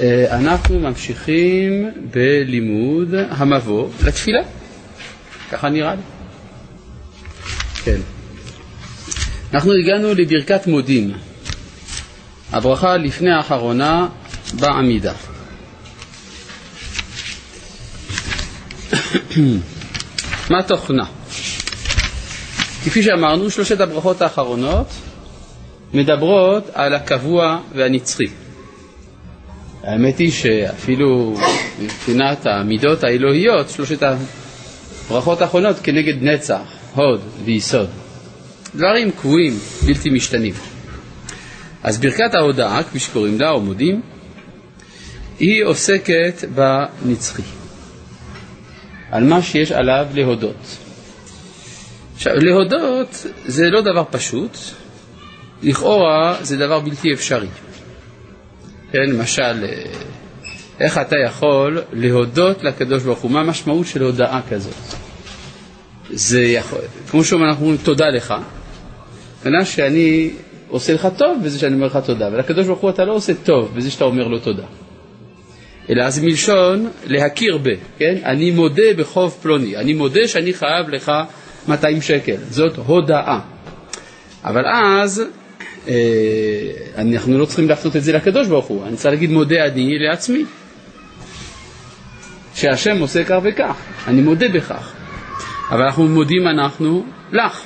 אה, אנחנו ממשיכים בלימוד המבוא לתפילה. ככה נראה לי. כן. אנחנו הגענו לברכת מודים. הברכה לפני האחרונה בעמידה. מה תוכנה? כפי שאמרנו, שלושת הברכות האחרונות מדברות על הקבוע והנצחי. האמת היא שאפילו מבחינת המידות האלוהיות, שלושת הברכות האחרונות כנגד נצח, הוד ויסוד. דברים קבועים, בלתי משתנים. אז ברכת ההודעה, כפי שקוראים לה, או מודים, היא עוסקת בנצחי, על מה שיש עליו להודות. עכשיו, להודות זה לא דבר פשוט, לכאורה זה דבר בלתי אפשרי. כן, למשל, אה, איך אתה יכול להודות לקדוש ברוך הוא? מה המשמעות של הודאה כזאת? זה יכול, כמו שאנחנו אומרים תודה לך, כנראה שאני עושה לך טוב בזה שאני אומר לך תודה, ולקדוש ברוך הוא אתה לא עושה טוב בזה שאתה אומר לו תודה. אלא אז מלשון להכיר ב, כן? אני מודה בחוב פלוני, אני מודה שאני חייב לך 200 שקל, זאת הודאה. אבל אז אנחנו לא צריכים להפנות את זה לקדוש ברוך הוא, אני צריך להגיד מודה אני לעצמי. שהשם עושה כך וכך, אני מודה בכך. אבל אנחנו מודים אנחנו לך.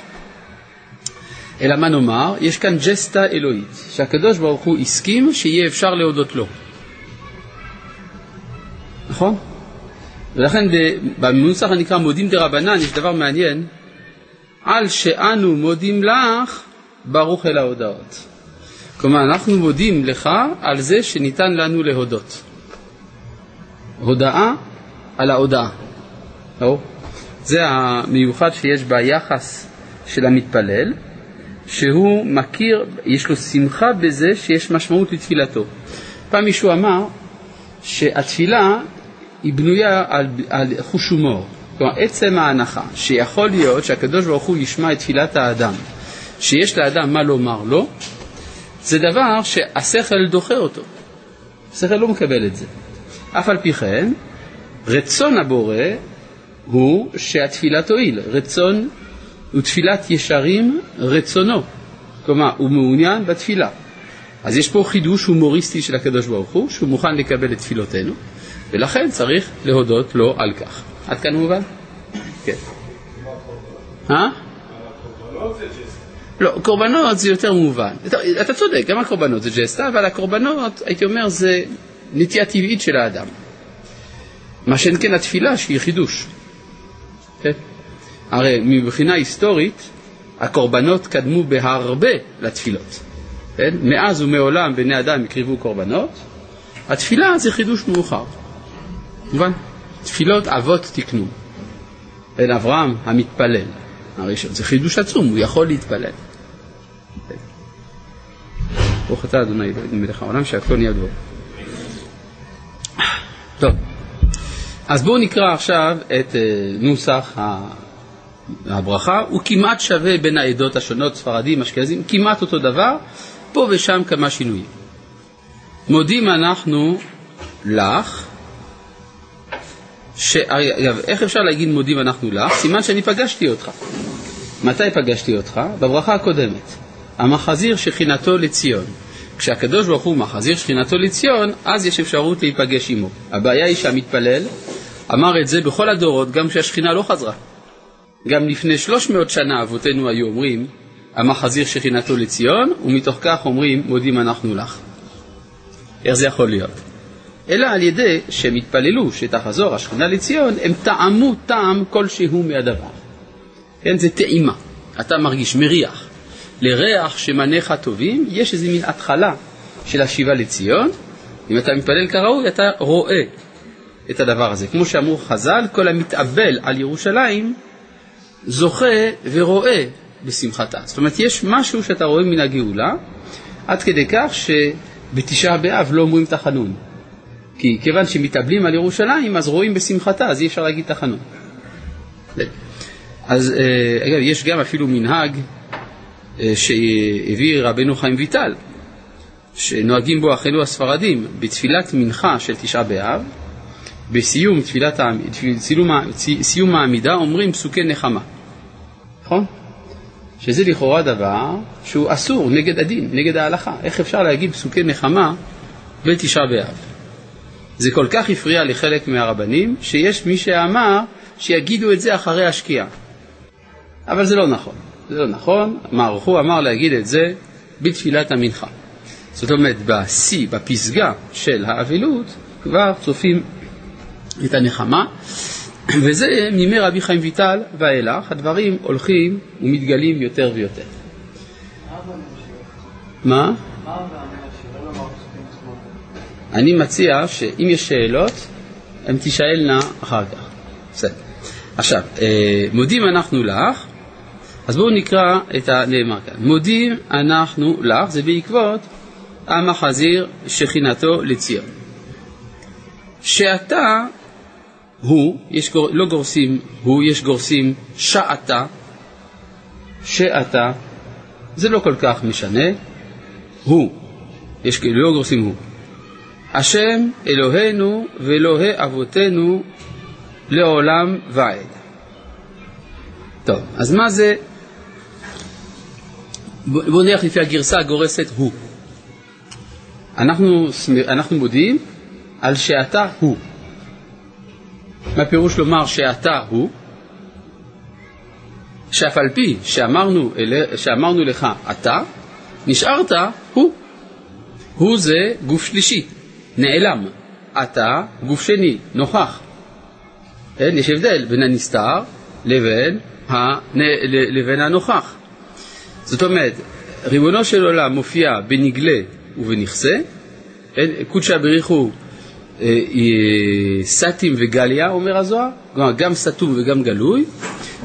אלא מה נאמר? יש כאן ג'סטה אלוהית, שהקדוש ברוך הוא הסכים שיהיה אפשר להודות לו. נכון? ולכן במנוסח הנקרא מודים דה רבנן יש דבר מעניין, על שאנו מודים לך, ברוך אל ההודעות. כלומר, אנחנו מודים לך על זה שניתן לנו להודות. הודאה על ההודאה. לא? זה המיוחד שיש ביחס של המתפלל, שהוא מכיר, יש לו שמחה בזה שיש משמעות לתפילתו. פעם מישהו אמר שהתפילה היא בנויה על, על חוש הומור. כלומר, עצם ההנחה שיכול להיות שהקדוש ברוך הוא ישמע את תפילת האדם, שיש לאדם מה לומר לו, זה דבר שהשכל דוחה אותו. השכל לא מקבל את זה. אף על פי כן, רצון הבורא הוא שהתפילה תועיל. רצון ותפילת ישרים רצונו. כלומר, הוא מעוניין בתפילה. אז יש פה חידוש הומוריסטי של הקדוש ברוך הוא, שהוא מוכן לקבל את תפילותינו, ולכן צריך להודות לו על כך. עד כאן מובן? כן. אה? לא, קורבנות זה יותר מובן. אתה צודק, גם הקורבנות זה ג'סטה, אבל הקורבנות, הייתי אומר, זה נטייה טבעית של האדם. מה שאין כן התפילה שהיא חידוש. כן? הרי מבחינה היסטורית, הקורבנות קדמו בהרבה לתפילות. כן? מאז ומעולם בני אדם הקריבו קורבנות, התפילה זה חידוש מאוחר. מובן? תפילות אבות תקנו. בן אברהם המתפלל, הראשון, זה חידוש עצום, הוא יכול להתפלל. ברוך אתה אדוני אלוהים מלך העולם שהכל נהיה דבור. טוב, אז בואו נקרא עכשיו את uh, נוסח הברכה, הוא כמעט שווה בין העדות השונות, ספרדים, אשכנזים, כמעט אותו דבר, פה ושם כמה שינויים. מודים אנחנו לך, ש... אגב, איך אפשר להגיד מודים אנחנו לך? סימן שאני פגשתי אותך. מתי פגשתי אותך? בברכה הקודמת. המחזיר שכינתו לציון. כשהקדוש ברוך הוא מחזיר שכינתו לציון, אז יש אפשרות להיפגש עמו. הבעיה היא שהמתפלל אמר את זה בכל הדורות, גם כשהשכינה לא חזרה. גם לפני 300 שנה אבותינו היו אומרים, המחזיר שכינתו לציון, ומתוך כך אומרים, מודים אנחנו לך. איך זה יכול להיות? אלא על ידי שהם התפללו שתחזור השכינה לציון, הם טעמו טעם כלשהו מהדבר. כן, זה טעימה. אתה מרגיש מריח. לריח שמניך טובים, יש איזה מין התחלה של השיבה לציון. אם אתה מתפלל כראוי, אתה רואה את הדבר הזה. כמו שאמרו חז"ל, כל המתאבל על ירושלים זוכה ורואה בשמחתה. זאת אומרת, יש משהו שאתה רואה מן הגאולה, עד כדי כך שבתשעה באב לא אומרים תחנון. כי כיוון שמתאבלים על ירושלים, אז רואים בשמחתה, אז אי אפשר להגיד תחנון. אז אה, אגב, יש גם אפילו מנהג אה, שהביא רבנו חיים ויטל, שנוהגים בו אחינו הספרדים בתפילת מנחה של תשעה באב, בסיום תפילת, סיום, סיום העמידה אומרים פסוקי נחמה, נכון? שזה לכאורה דבר שהוא אסור נגד הדין, נגד ההלכה. איך אפשר להגיד פסוקי נחמה בתשעה באב? זה כל כך הפריע לחלק מהרבנים, שיש מי שאמר שיגידו את זה אחרי השקיעה. אבל זה לא נכון. זה לא נכון, מערכו אמר להגיד את זה בתפילת המנחה. זאת אומרת, בשיא, בפסגה של האבלות, כבר צופים את הנחמה, וזה מימי רבי חיים ויטל ואילך, הדברים הולכים ומתגלים יותר ויותר. מה? אני מציע שאם יש שאלות, הן תישאלנה אחר כך. בסדר. עכשיו, אה, מודים אנחנו לך, אז בואו נקרא את הנאמר כאן. מודים אנחנו לך, זה בעקבות המחזיר שכינתו לציון. שאתה הוא, יש לא גורסים הוא, יש גורסים שעתה, שאתה, זה לא כל כך משנה, הוא, יש לא גורסים הוא. השם אלוהינו ואלוהי אבותינו לעולם ועד. טוב, אז מה זה, בואו נלך לפי הגרסה הגורסת הוא. אנחנו, אנחנו מודיעים על שאתה הוא. מה פירוש לומר שאתה הוא? שאף על פי שאמרנו, שאמרנו לך אתה, נשארת הוא. הוא זה גוף שלישי, נעלם. אתה גוף שני, נוכח. אין, יש הבדל בין הנסתר לבין, הנ... לבין הנוכח. זאת אומרת, ריבונו של עולם מופיע בנגלה ובנכסה, קודשא בריחו אה, אה, סטים וגליה, אומר הזוהר, כלומר גם סתום וגם גלוי,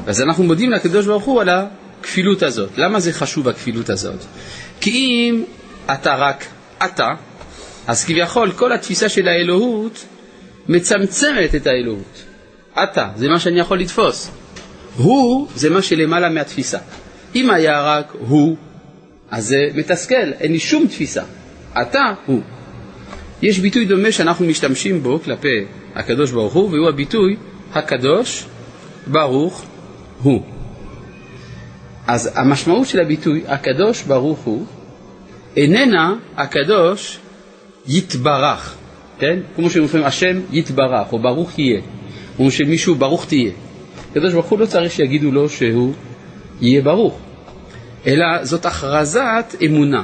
אז אנחנו מודים לקדוש ברוך הוא על הכפילות הזאת. למה זה חשוב הכפילות הזאת? כי אם אתה רק אתה, אז כביכול כל התפיסה של האלוהות מצמצמת את האלוהות. אתה, זה מה שאני יכול לתפוס. הוא, זה מה שלמעלה מהתפיסה. אם היה רק הוא, אז זה מתסכל, אין לי שום תפיסה. אתה הוא. יש ביטוי דומה שאנחנו משתמשים בו כלפי הקדוש ברוך הוא, והוא הביטוי הקדוש ברוך הוא. אז המשמעות של הביטוי הקדוש ברוך הוא איננה הקדוש יתברך, כן? כמו שאומרים השם יתברך או ברוך יהיה, או שמישהו ברוך תהיה. הקדוש ברוך הוא לא צריך שיגידו לו שהוא יהיה ברוך, אלא זאת הכרזת אמונה.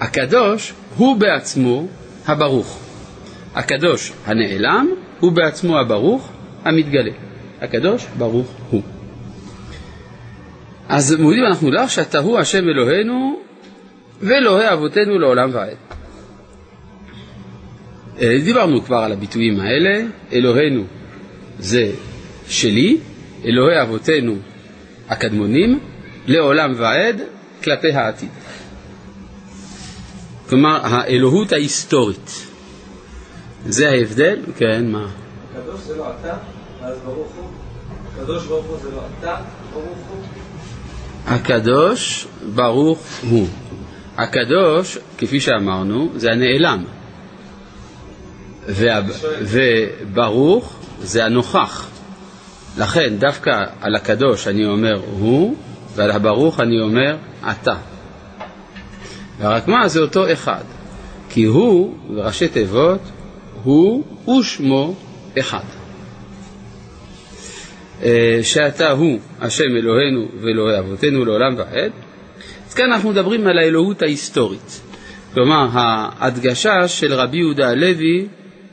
הקדוש הוא בעצמו הברוך. הקדוש הנעלם הוא בעצמו הברוך המתגלה. הקדוש ברוך הוא. אז מודים אנחנו לך שאתה הוא השם אלוהינו ואלוהי אבותינו לעולם ועד. אה, דיברנו כבר על הביטויים האלה, אלוהינו זה שלי, אלוהי אבותינו הקדמונים, לעולם ועד כלפי העתיד. כלומר, האלוהות ההיסטורית. זה ההבדל? כן, מה? הקדוש זה לא אתה, ואז ברוך הוא. הקדוש ברוך הוא זה לא אתה, ברוך הוא. הקדוש ברוך הוא. הקדוש, כפי שאמרנו, זה הנעלם. וברוך זה הנוכח. לכן דווקא על הקדוש אני אומר הוא, ועל הברוך אני אומר אתה. ורק מה זה אותו אחד, כי הוא, בראשי תיבות, הוא ושמו אחד. אה, שאתה הוא השם אלוהינו ואלוהי אבותינו לעולם ועד. אז כאן אנחנו מדברים על האלוהות ההיסטורית. כלומר, ההדגשה של רבי יהודה הלוי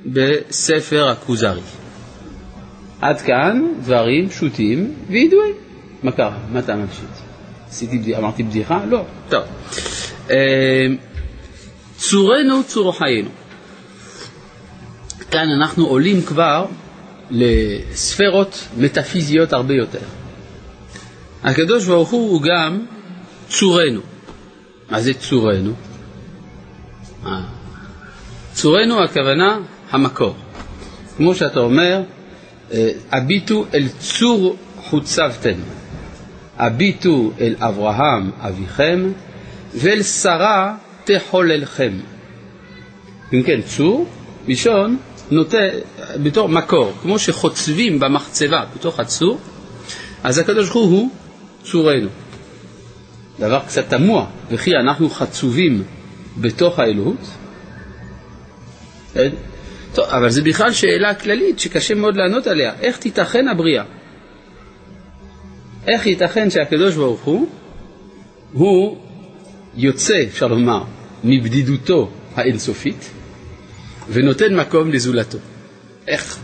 בספר הכוזרי. עד כאן דברים פשוטים וידועים. מה קרה? מה אתה מפשיט? עשיתי, אמרתי בדיחה? לא. טוב. אה, צורנו צור חיינו. כאן אנחנו עולים כבר לספרות מטאפיזיות הרבה יותר. הקדוש ברוך הוא הוא גם צורנו. מה זה צורנו? אה. צורנו הכוונה המקור. כמו שאתה אומר, אה, הביטו אל צור חוצבתם, הביטו אל אברהם אביכם, ואל שרה תחוללכם. אם כן, צור, מלשון, נוטה בתור מקור, כמו שחוצבים במחצבה בתוך הצור, אז הקדוש ברוך הוא צורנו. דבר קצת תמוה, וכי אנחנו חצובים בתוך האלוהות? טוב, אבל זו בכלל שאלה כללית שקשה מאוד לענות עליה. איך תיתכן הבריאה? איך ייתכן שהקדוש ברוך הוא, הוא יוצא, אפשר לומר, מבדידותו האינסופית, ונותן מקום לזולתו. איך?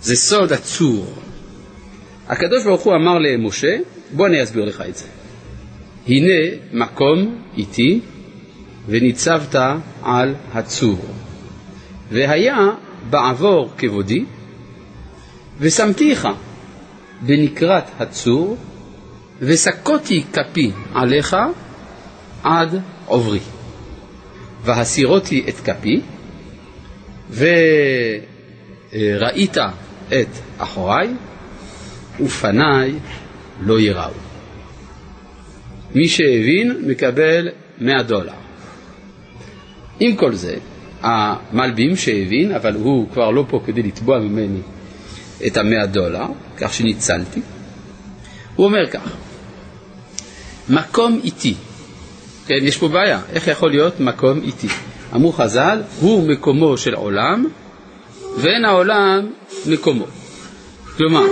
זה סוד הצור. הקדוש ברוך הוא אמר למשה, בוא אני אסביר לך את זה. הנה מקום איתי וניצבת על הצור. והיה בעבור כבודי, ושמתיך בנקרת הצור, וסקותי כפי עליך עד עוברי. והסירותי את כפי, וראית את אחוריי, ופניי לא יראו. מי שהבין מקבל 100 דולר. עם כל זה, המלבים שהבין, אבל הוא כבר לא פה כדי לתבוע ממני את המאה דולר, כך שניצלתי, הוא אומר כך, מקום איתי, כן, יש פה בעיה, איך יכול להיות מקום איתי? אמרו חז"ל, הוא מקומו של עולם, ואין העולם מקומו. כלומר,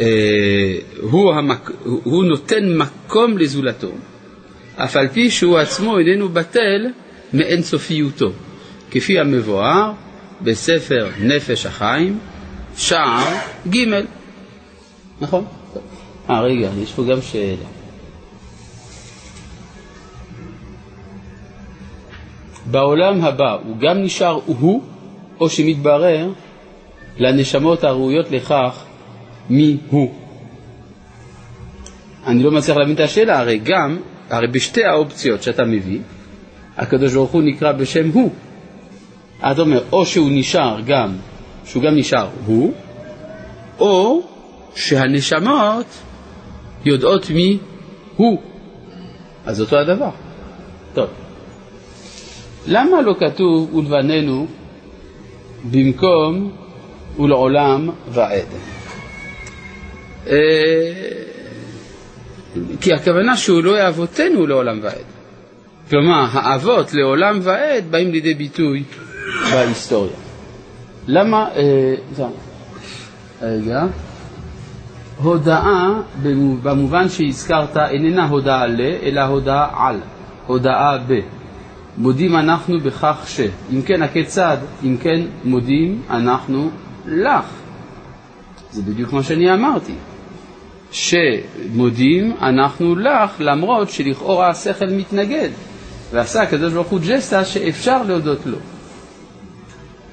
אה, הוא, המק... הוא נותן מקום לזולתו, אף על פי שהוא עצמו איננו בטל מאינסופיותו, כפי המבואר בספר נפש החיים, שער ג' נכון? אה, רגע, יש פה גם שאלה. בעולם הבא הוא גם נשאר הוא, או שמתברר לנשמות הראויות לכך מי הוא. אני לא מצליח להבין את השאלה, הרי גם, הרי בשתי האופציות שאתה מביא, הקדוש ברוך הוא נקרא בשם הוא. אתה אומר, או שהוא נשאר גם, שהוא גם נשאר הוא, או שהנשמות יודעות מי הוא. אז אותו הדבר. טוב. למה לא כתוב ולבננו במקום ולעולם ועד? אה, כי הכוונה שהוא לא יאבותנו לעולם ועד. כלומר, האבות לעולם ועד באים לידי ביטוי בהיסטוריה. למה, אה, רגע, הודאה במובן שהזכרת איננה הודאה ל, אלא הודאה על, הודאה ב. מודים אנחנו בכך ש. אם כן, הכיצד? אם כן, מודים אנחנו לך. זה בדיוק מה שאני אמרתי. שמודים אנחנו לך למרות שלכאורה השכל מתנגד. ועשה הקדוש ברוך הוא ג'סטה שאפשר להודות לו.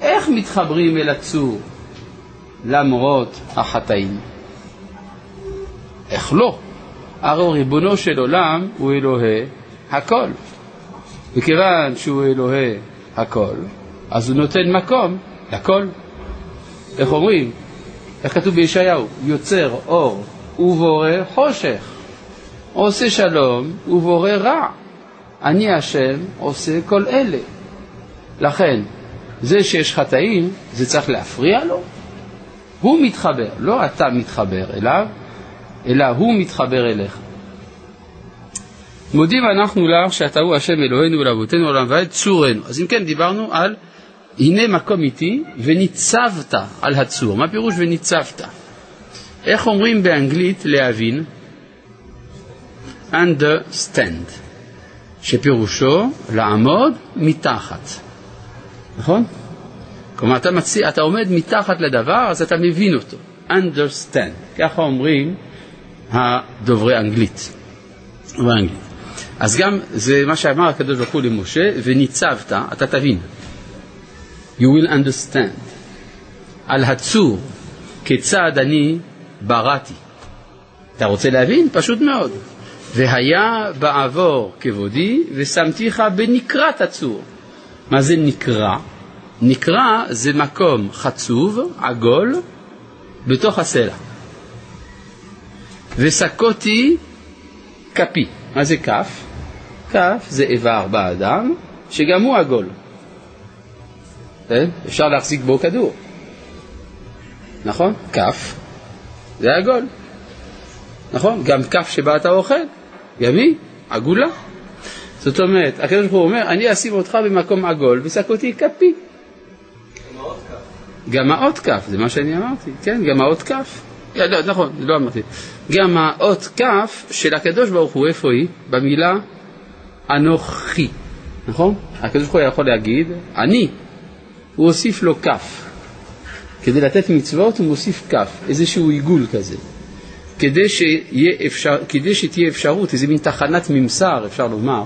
איך מתחברים אל הצור למרות החטאים? איך לא? הרי ריבונו של עולם הוא אלוהי הכל. וכיוון שהוא אלוהי הכל, אז הוא נותן מקום לכל. איך אומרים? איך כתוב בישעיהו? יוצר אור ובורא חושך, עושה שלום ובורא רע. אני השם עושה כל אלה. לכן, זה שיש חטאים, זה צריך להפריע לו? הוא מתחבר, לא אתה מתחבר אליו, אלא הוא מתחבר אליך. מודים אנחנו לך שאתה הוא השם אלוהינו ולאבותינו עולם ועד צורנו. אז אם כן דיברנו על הנה מקום איתי וניצבת על הצור. מה פירוש וניצבת? איך אומרים באנגלית להבין? understand, שפירושו לעמוד מתחת, נכון? כלומר אתה, מציע, אתה עומד מתחת לדבר אז אתה מבין אותו, understand, ככה אומרים הדוברי אנגלית. באנגלית. אז גם זה מה שאמר הקדוש ברוך הוא למשה, וניצבת, אתה תבין. You will understand. על הצור, כיצד אני בראתי. אתה רוצה להבין? פשוט מאוד. והיה בעבור כבודי, ושמתיך בנקרת הצור. מה זה נקרא? נקרא זה מקום חצוב, עגול, בתוך הסלע. וסקותי כפי. מה זה כף? כף זה איבר באדם, שגם הוא עגול. כן? אפשר להחזיק בו כדור, נכון? כף זה עגול, נכון? גם כף שבה אתה אוכל, גם היא עגולה. זאת אומרת, הקדוש ברוך הוא אומר, אני אשים אותך במקום עגול ושקותי כפי. גם האות כף, זה מה שאני אמרתי, כן, גם האות כף. לא, לא, נכון, לא אמרתי. גם האות כף של הקדוש ברוך הוא, איפה היא? במילה אנוכי, נכון? הקדוש ברוך הוא יכול להגיד, אני, הוא הוסיף לו כף. כדי לתת מצוות הוא מוסיף כף, איזשהו עיגול כזה. כדי, אפשר, כדי שתהיה אפשרות, איזה מין תחנת ממסר, אפשר לומר,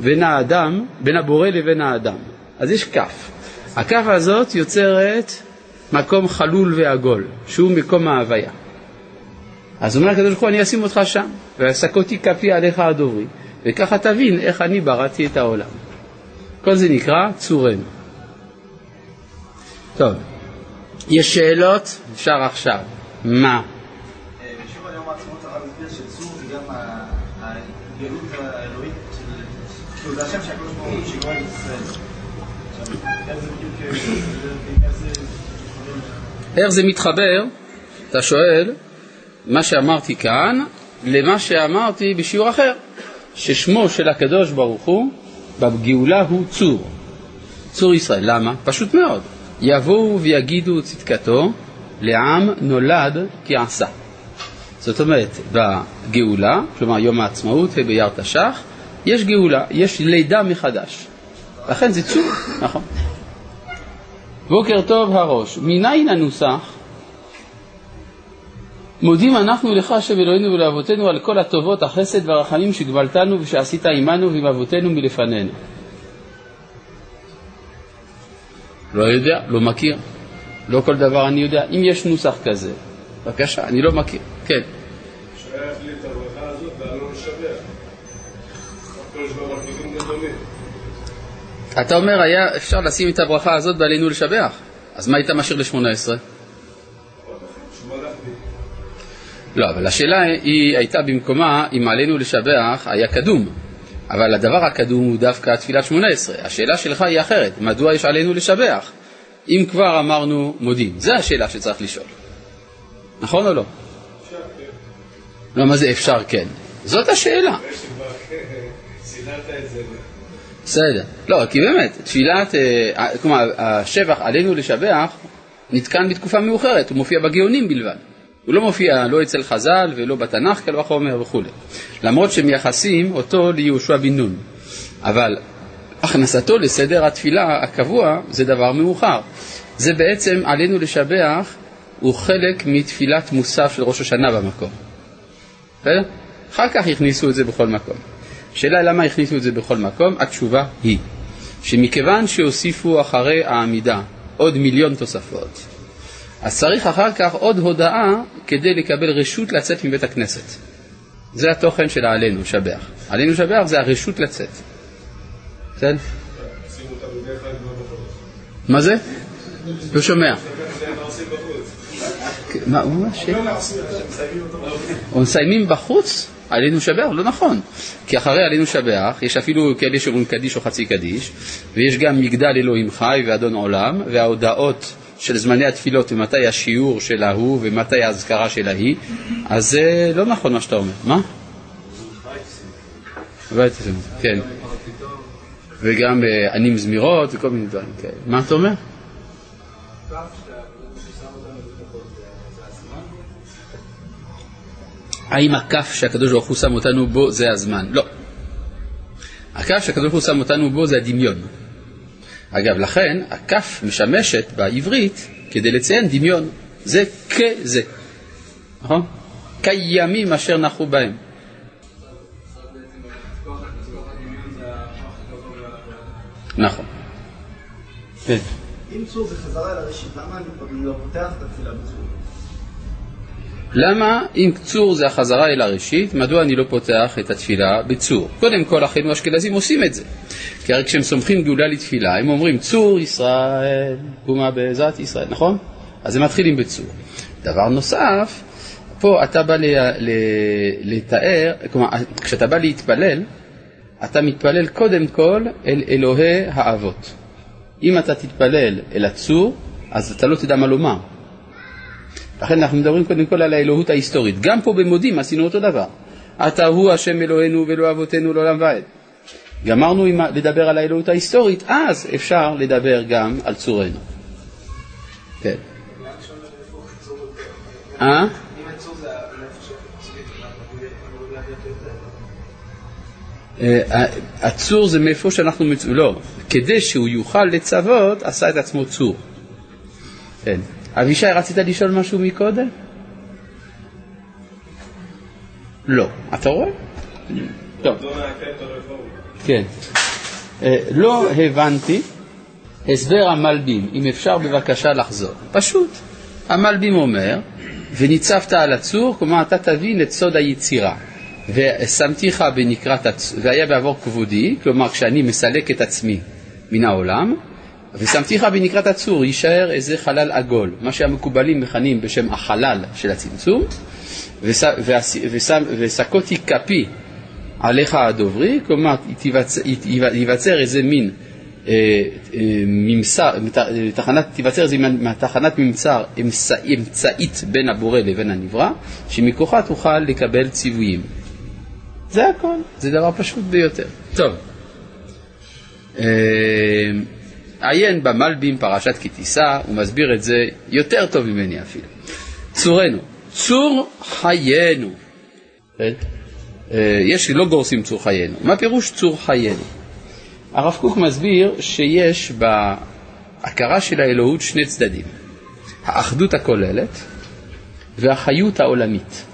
בין האדם, בין הבורא לבין האדם. אז יש כף. הכף הזאת יוצרת מקום חלול ועגול, שהוא מקום ההוויה. אז אומר הקדוש ברוך הוא, אני אשים אותך שם, ועסקותי כפי עליך הדוברי, וככה תבין איך אני בראתי את העולם. כל זה נקרא צורנו. טוב, יש שאלות? אפשר עכשיו. מה? זה השם שהקדוש ברוך הוא שגואל את ישראל. איך זה מתחבר, אתה שואל, מה שאמרתי כאן, למה שאמרתי בשיעור אחר, ששמו של הקדוש ברוך הוא בגאולה הוא צור, צור ישראל. למה? פשוט מאוד. יבואו ויגידו צדקתו לעם נולד כי עשה. זאת אומרת, בגאולה, כלומר יום העצמאות וביער תש"ח, יש גאולה, יש לידה מחדש. לכן זה צור, נכון. בוקר טוב הראש, מניין הנוסח? מודים אנחנו לך השם אלוהינו ולאבותינו על כל הטובות, החסד והרחמים שגבלתנו ושעשית עמנו ועם אבותינו מלפנינו. לא יודע, לא מכיר. לא כל דבר אני יודע. אם יש נוסח כזה, בבקשה, אני לא מכיר. כן. אתה אומר, היה אפשר לשים את הברכה הזאת בעלינו לשבח. אז מה היית משאיר ל-18? לא, אבל השאלה היא הייתה במקומה אם עלינו לשבח היה קדום. אבל הדבר הקדום הוא דווקא תפילת שמונה עשרה. השאלה שלך היא אחרת, מדוע יש עלינו לשבח? אם כבר אמרנו מודים, זו השאלה שצריך לשאול. נכון או לא? אפשר כן. לא, מה זה אפשר כן? זאת השאלה. בסדר. לא, כי באמת, תפילת, אה, כלומר, השבח עלינו לשבח נתקן בתקופה מאוחרת, הוא מופיע בגאונים בלבד. הוא לא מופיע לא אצל חז"ל ולא בתנ"ך, קל וחומר וכולי. למרות שמייחסים אותו ליהושע בן נון. אבל הכנסתו לסדר התפילה הקבוע זה דבר מאוחר. זה בעצם עלינו לשבח, הוא חלק מתפילת מוסף של ראש השנה במקום. בסדר? אחר כך הכניסו את זה בכל מקום. השאלה למה הכניסו את זה בכל מקום, התשובה היא שמכיוון שהוסיפו אחרי העמידה עוד מיליון תוספות, אז צריך אחר כך עוד הודעה כדי לקבל רשות לצאת מבית הכנסת. זה התוכן של העלינו לשבח. עלינו לשבח זה הרשות לצאת. בסדר? מה זה? לא שומע. מה הוא אומר? מסיימים בחוץ? עלינו שבח? לא נכון. כי אחרי עלינו שבח, יש אפילו כאלה שאומרים קדיש או חצי קדיש, ויש גם מגדל אלוהים חי ואדון עולם, וההודעות של זמני התפילות ומתי השיעור של ההוא ומתי האזכרה של ההיא, אז זה לא נכון מה שאתה אומר. מה? כן. וגם אה, ענים זמירות וכל מיני דברים כאלה. מה אתה אומר? האם הכף שהקדוש ברוך הוא שם אותנו בו זה הזמן? לא. הכף שהקדוש ברוך הוא שם אותנו בו זה הדמיון. אגב, לכן הכף משמשת בעברית כדי לציין דמיון. זה כזה, נכון? כימים אשר נחו בהם. נכון. כן. אם צור זה חזרה אל הראשית, למה אני לא פותח את התפילה בצור? למה אם צור זה החזרה אל הראשית, מדוע אני לא פותח את התפילה בצור? קודם כל, אחינו האשכנזים עושים את זה. כי הרי כשהם סומכים גאולה לתפילה, הם אומרים צור ישראל, קומה בעזרת ישראל, נכון? אז הם מתחילים בצור. דבר נוסף, פה אתה בא לתאר, כלומר, כשאתה בא להתפלל, אתה מתפלל קודם כל אל אלוהי האבות. אם אתה תתפלל אל הצור, אז אתה לא תדע מה לומר. לכן אנחנו מדברים קודם כל על האלוהות ההיסטורית. גם פה במודים עשינו אותו דבר. אתה הוא השם אלוהינו ואלוה אבותינו לעולם ועד. גמרנו עם, לדבר על האלוהות ההיסטורית, אז אפשר לדבר גם על צורנו. כן. אה? אה, הצור זה מאיפה שאנחנו, לא, כדי שהוא יוכל לצוות, עשה את עצמו צור. כן. אבישי, רצית לשאול משהו מקודם? לא. אתה רואה? טוב. כן. אה, לא הבנתי הסבר המלבים, אם אפשר בבקשה לחזור. פשוט. המלבים אומר, וניצבת על הצור, כלומר אתה תבין את סוד היצירה. ושמתיך בנקרת הצור, והיה בעבור כבודי, כלומר כשאני מסלק את עצמי מן העולם, ושמתיך בנקרת הצור, יישאר איזה חלל עגול, מה שהמקובלים מכנים בשם החלל של הצמצום, וסקותי כפי עליך הדוברי, כלומר ייווצר איזה מין ממסר, תחנת, תיווצר איזה תחנת ממסר אמצעית בין הבורא לבין הנברא, שמכוחה תוכל לקבל ציוויים. זה הכל, זה דבר פשוט ביותר. טוב, אה, עיין במלבים פרשת כי תישא, הוא מסביר את זה יותר טוב ממני אפילו. צורנו, צור חיינו. אה, יש, לא גורסים צור חיינו. מה פירוש צור חיינו? הרב קוק מסביר שיש בהכרה של האלוהות שני צדדים, האחדות הכוללת והחיות העולמית.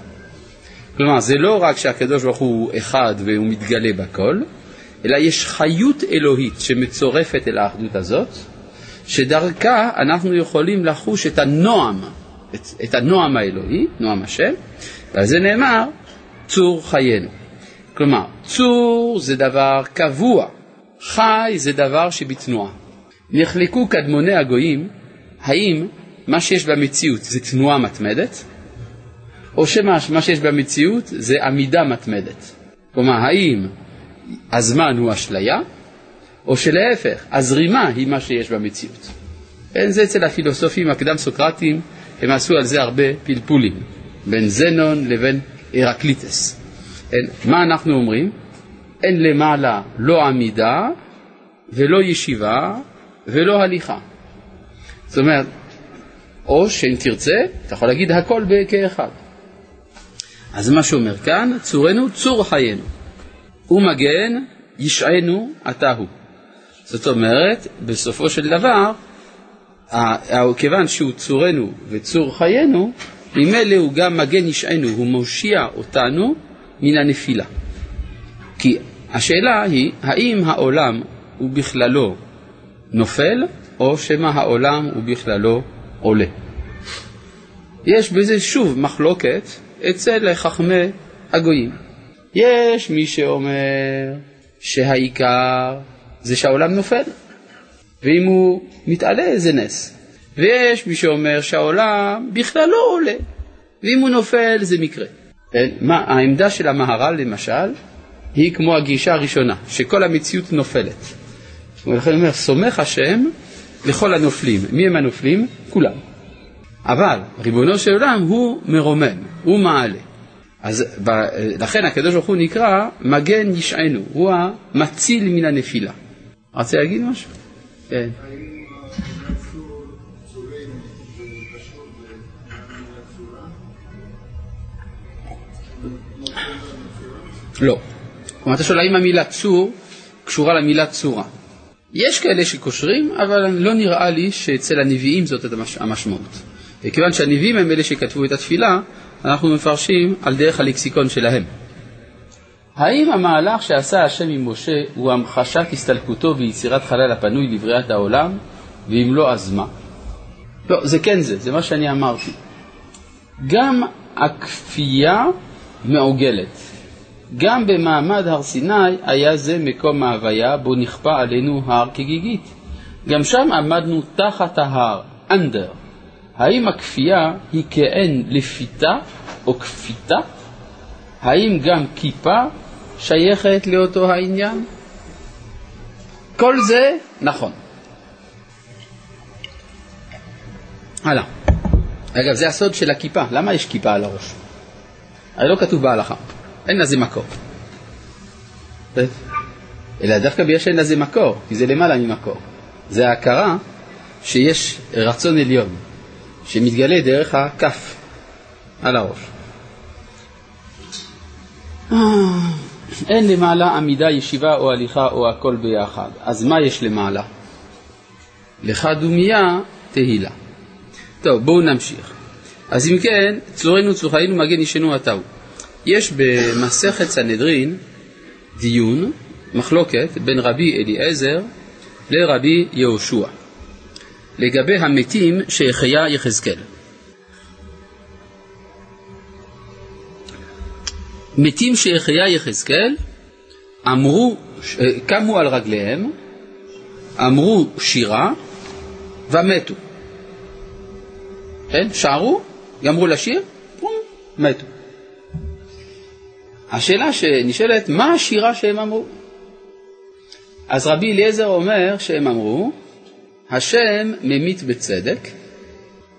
כלומר, זה לא רק שהקדוש ברוך הוא אחד והוא מתגלה בכל, אלא יש חיות אלוהית שמצורפת אל האחדות הזאת, שדרכה אנחנו יכולים לחוש את הנועם, את, את הנועם האלוהי, נועם השם, ועל זה נאמר צור חיינו. כלומר, צור זה דבר קבוע, חי זה דבר שבתנועה. נחלקו קדמוני הגויים, האם מה שיש במציאות זה תנועה מתמדת, או שמה שיש במציאות זה עמידה מתמדת. כלומר, האם הזמן הוא אשליה, או שלהפך, הזרימה היא מה שיש במציאות. אין זה אצל הפילוסופים הקדם סוקרטיים, הם עשו על זה הרבה פלפולים, בין זנון לבין הרקליטס. אין, מה אנחנו אומרים? אין למעלה לא עמידה ולא ישיבה ולא הליכה. זאת אומרת, או שאם תרצה, אתה יכול להגיד הכל כאחד. אז מה שאומר כאן, צורנו צור חיינו. ומגן ישענו אתה הוא. זאת אומרת, בסופו של דבר, כיוון שהוא צורנו וצור חיינו, ממילא הוא גם מגן ישענו, הוא מושיע אותנו מן הנפילה. כי השאלה היא, האם העולם הוא בכללו נופל, או שמא העולם הוא בכללו עולה. יש בזה שוב מחלוקת אצל חכמי הגויים. יש מי שאומר שהעיקר זה שהעולם נופל, ואם הוא מתעלה זה נס. ויש מי שאומר שהעולם בכלל לא עולה, ואם הוא נופל זה מקרה. כן? מה, העמדה של המהר"ל למשל היא כמו הגישה הראשונה, שכל המציאות נופלת. ולכן הוא אומר, סומך השם לכל הנופלים. מי הם הנופלים? כולם. אבל ריבונו של עולם הוא מרומם, הוא מעלה. אז ב, לכן הקדוש ברוך הוא נקרא מגן ישענו, הוא המציל מן הנפילה. רוצה להגיד משהו? כן. לא. כלומר, אתה שואל האם המילה צור קשורה למילה צורה. יש כאלה שקושרים, אבל לא נראה לי שאצל הנביאים זאת המשמעות. וכיוון שהנביאים הם אלה שכתבו את התפילה, אנחנו מפרשים על דרך הלקסיקון שלהם. האם המהלך שעשה השם עם משה הוא המחשת הסתלקותו ויצירת חלל הפנוי לבריאת העולם, ואם לא, אז מה? לא, זה כן זה, זה מה שאני אמרתי. גם הכפייה מעוגלת. גם במעמד הר סיני היה זה מקום ההוויה בו נכפה עלינו הר כגיגית. גם שם עמדנו תחת ההר, under. האם הכפייה היא כאין לפיתה או כפיתה? האם גם כיפה שייכת לאותו העניין? כל זה נכון. הלאה. אגב, זה הסוד של הכיפה. למה יש כיפה על הראש? הרי לא כתוב בהלכה. אין לזה מקור. אלא דווקא בגלל שאין לזה מקור, כי זה למעלה ממקור. זה ההכרה שיש רצון עליון, שמתגלה דרך הכף על הראש. אין למעלה עמידה, ישיבה או הליכה או הכל ביחד. אז מה יש למעלה? לך דומיה תהילה. טוב, בואו נמשיך. אז אם כן, צורנו צלוחיינו מגן ישנו עתהו. יש במסכת סנהדרין דיון, מחלוקת, בין רבי אליעזר לרבי יהושע, לגבי המתים שהחיה יחזקאל. מתים שהחיה יחזקאל אמרו, קמו על רגליהם, אמרו שירה ומתו. כן? שרו, גמרו לשיר, מתו. השאלה שנשאלת, מה השירה שהם אמרו? אז רבי אליעזר אומר שהם אמרו, השם ממית בצדק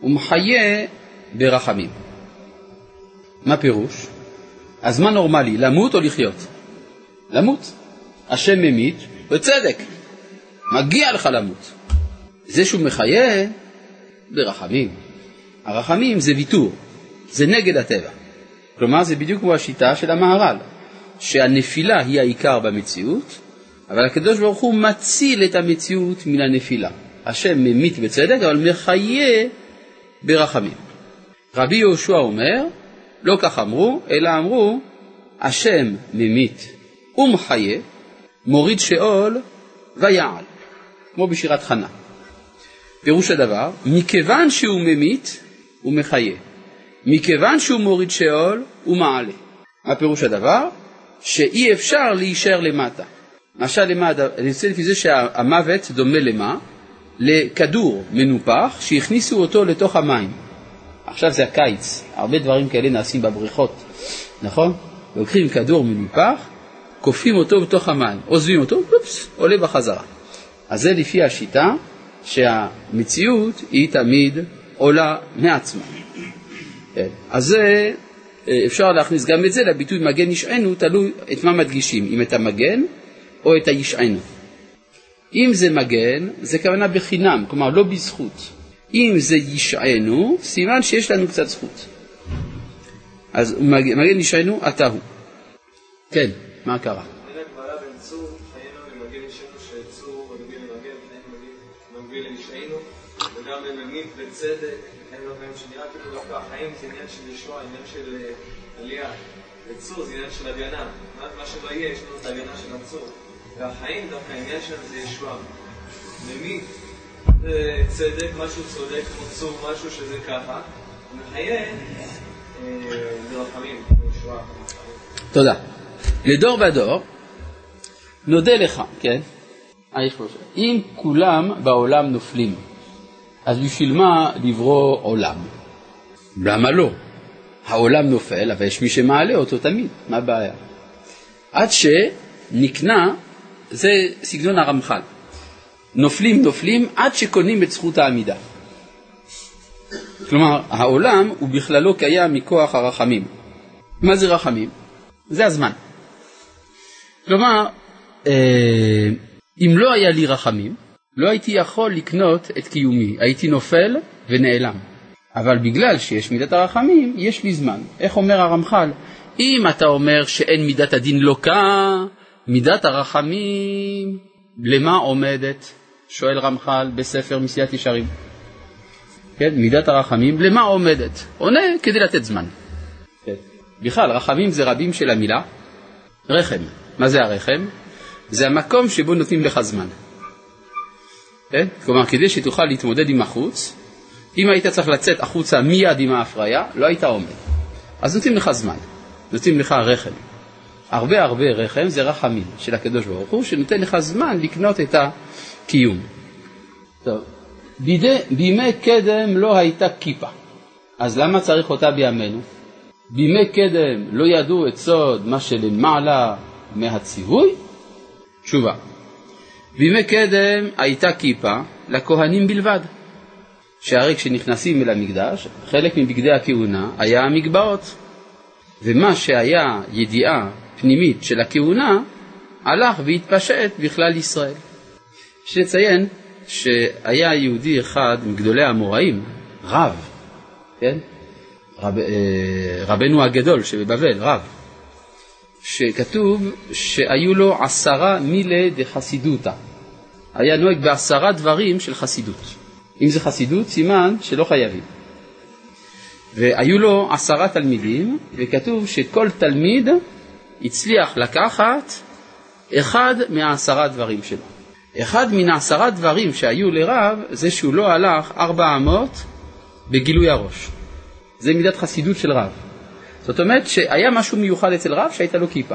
ומחיה ברחמים. מה פירוש? אז מה נורמלי, למות או לחיות? למות. השם ממית בצדק, מגיע לך למות. זה שהוא מחיה, ברחמים. הרחמים זה ויתור, זה נגד הטבע. כלומר, זה בדיוק כמו השיטה של המהר"ל, שהנפילה היא העיקר במציאות, אבל הקדוש ברוך הוא מציל את המציאות מן הנפילה. השם ממית בצדק, אבל מחיה ברחמים. רבי יהושע אומר, לא כך אמרו, אלא אמרו, השם ממית ומחיה, מוריד שאול ויעל, כמו בשירת חנה. פירוש הדבר, מכיוון שהוא ממית, הוא מחיה. מכיוון שהוא מוריד שאול, הוא מעלה. מה פירוש הדבר? שאי אפשר להישאר למטה. למשל למה, אני רוצה לפי זה שהמוות דומה למה? לכדור מנופח שהכניסו אותו לתוך המים. עכשיו זה הקיץ, הרבה דברים כאלה נעשים בבריכות, נכון? לוקחים כדור מנופח, כופים אותו בתוך המים, עוזבים אותו, אופס, עולה בחזרה. אז זה לפי השיטה שהמציאות היא תמיד עולה מעצמה. כן. אז זה, אה, אפשר להכניס גם את זה לביטוי מגן ישענו, תלוי את מה מדגישים, אם את המגן או את הישענו. אם זה מגן, זה כוונה בחינם, כלומר לא בזכות. אם זה ישענו, סימן שיש לנו קצת זכות. אז מגן ישענו, אתה הוא. כן, מה קרה? בצדק, אין לו חיים שנראה כאילו דווקא החיים זה עניין של ישוע, עניין של אה, עלייה. וצור זה עניין של הגנה. מה שלא יהיה, יש לנו את ההגנה של הצור. והחיים דווקא העניין שלנו זה ישועה. ממית זה צדק, משהו צודק, כמו צור, משהו שזה ככה. ומחיה ברחמים, אה, ישועה. תודה. לדור ודור, נודה לך, כן? אם כולם בעולם נופלים, אז בשביל מה לברוא עולם? למה לא? העולם נופל, אבל יש מי שמעלה אותו תמיד, מה הבעיה? עד שנקנה, זה סגנון הרמח"ל, נופלים נופלים עד שקונים את זכות העמידה. כלומר, העולם הוא בכללו קיים מכוח הרחמים. מה זה רחמים? זה הזמן. כלומר, אה, אם לא היה לי רחמים, לא הייתי יכול לקנות את קיומי, הייתי נופל ונעלם. אבל בגלל שיש מידת הרחמים, יש לי זמן. איך אומר הרמח"ל? אם אתה אומר שאין מידת הדין לוקה, מידת הרחמים, למה עומדת? שואל רמח"ל בספר מסיעת ישרים. כן, מידת הרחמים, למה עומדת? עונה כדי לתת זמן. כן. בכלל, רחמים זה רבים של המילה רחם. מה זה הרחם? זה המקום שבו נותנים לך זמן. כן? כלומר, כדי שתוכל להתמודד עם החוץ, אם היית צריך לצאת החוצה מיד עם ההפריה, לא היית עומד. אז נותנים לך זמן, נותנים לך רחם. הרבה הרבה רחם זה רחמים של הקדוש ברוך הוא, שנותן לך זמן לקנות את הקיום. טוב, בידי, בימי קדם לא הייתה כיפה, אז למה צריך אותה בימינו? בימי קדם לא ידעו את סוד מה שלמעלה מהציווי? תשובה, בימי קדם הייתה כיפה לכהנים בלבד. שהרי כשנכנסים אל המקדש, חלק מבגדי הכהונה היה המגבעות, ומה שהיה ידיעה פנימית של הכהונה, הלך והתפשט בכלל ישראל. יש לציין שהיה יהודי אחד מגדולי האמוראים, רב, כן? רב, אה, רבנו הגדול שבבבל, רב, שכתוב שהיו לו עשרה מילי דחסידותא. היה נוהג בעשרה דברים של חסידות. אם זה חסידות, סימן שלא חייבים. והיו לו עשרה תלמידים, וכתוב שכל תלמיד הצליח לקחת אחד מהעשרה דברים שלו. אחד מן העשרה דברים שהיו לרב זה שהוא לא הלך ארבע אמות בגילוי הראש. זה מידת חסידות של רב. זאת אומרת שהיה משהו מיוחד אצל רב שהייתה לו כיפה.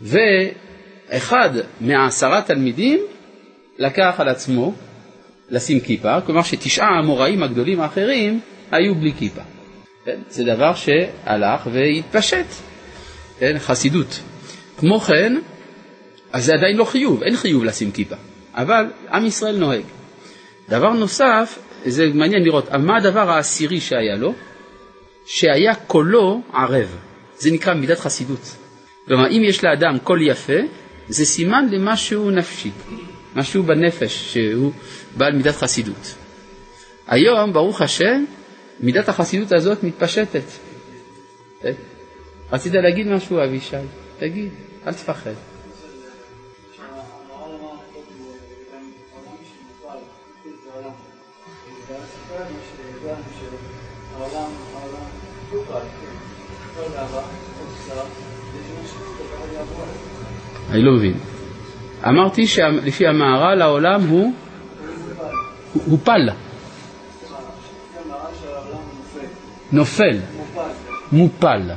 ואחד מהעשרה תלמידים לקח על עצמו לשים כיפה, כלומר שתשעה האמוראים הגדולים האחרים היו בלי כיפה. כן? זה דבר שהלך והתפשט, כן? חסידות. כמו כן, אז זה עדיין לא חיוב, אין חיוב לשים כיפה, אבל עם ישראל נוהג. דבר נוסף, זה מעניין לראות, מה הדבר העשירי שהיה לו? שהיה קולו ערב, זה נקרא מידת חסידות. כלומר, אם יש לאדם קול יפה, זה סימן למשהו נפשי, משהו בנפש שהוא בעל מידת חסידות. היום, ברוך השם, מידת החסידות הזאת מתפשטת. רצית להגיד משהו, אבישי? תגיד, אל תפחד. אני לא מבין. אמרתי שלפי המהר"ל העולם הוא הופל. נופל. מופל.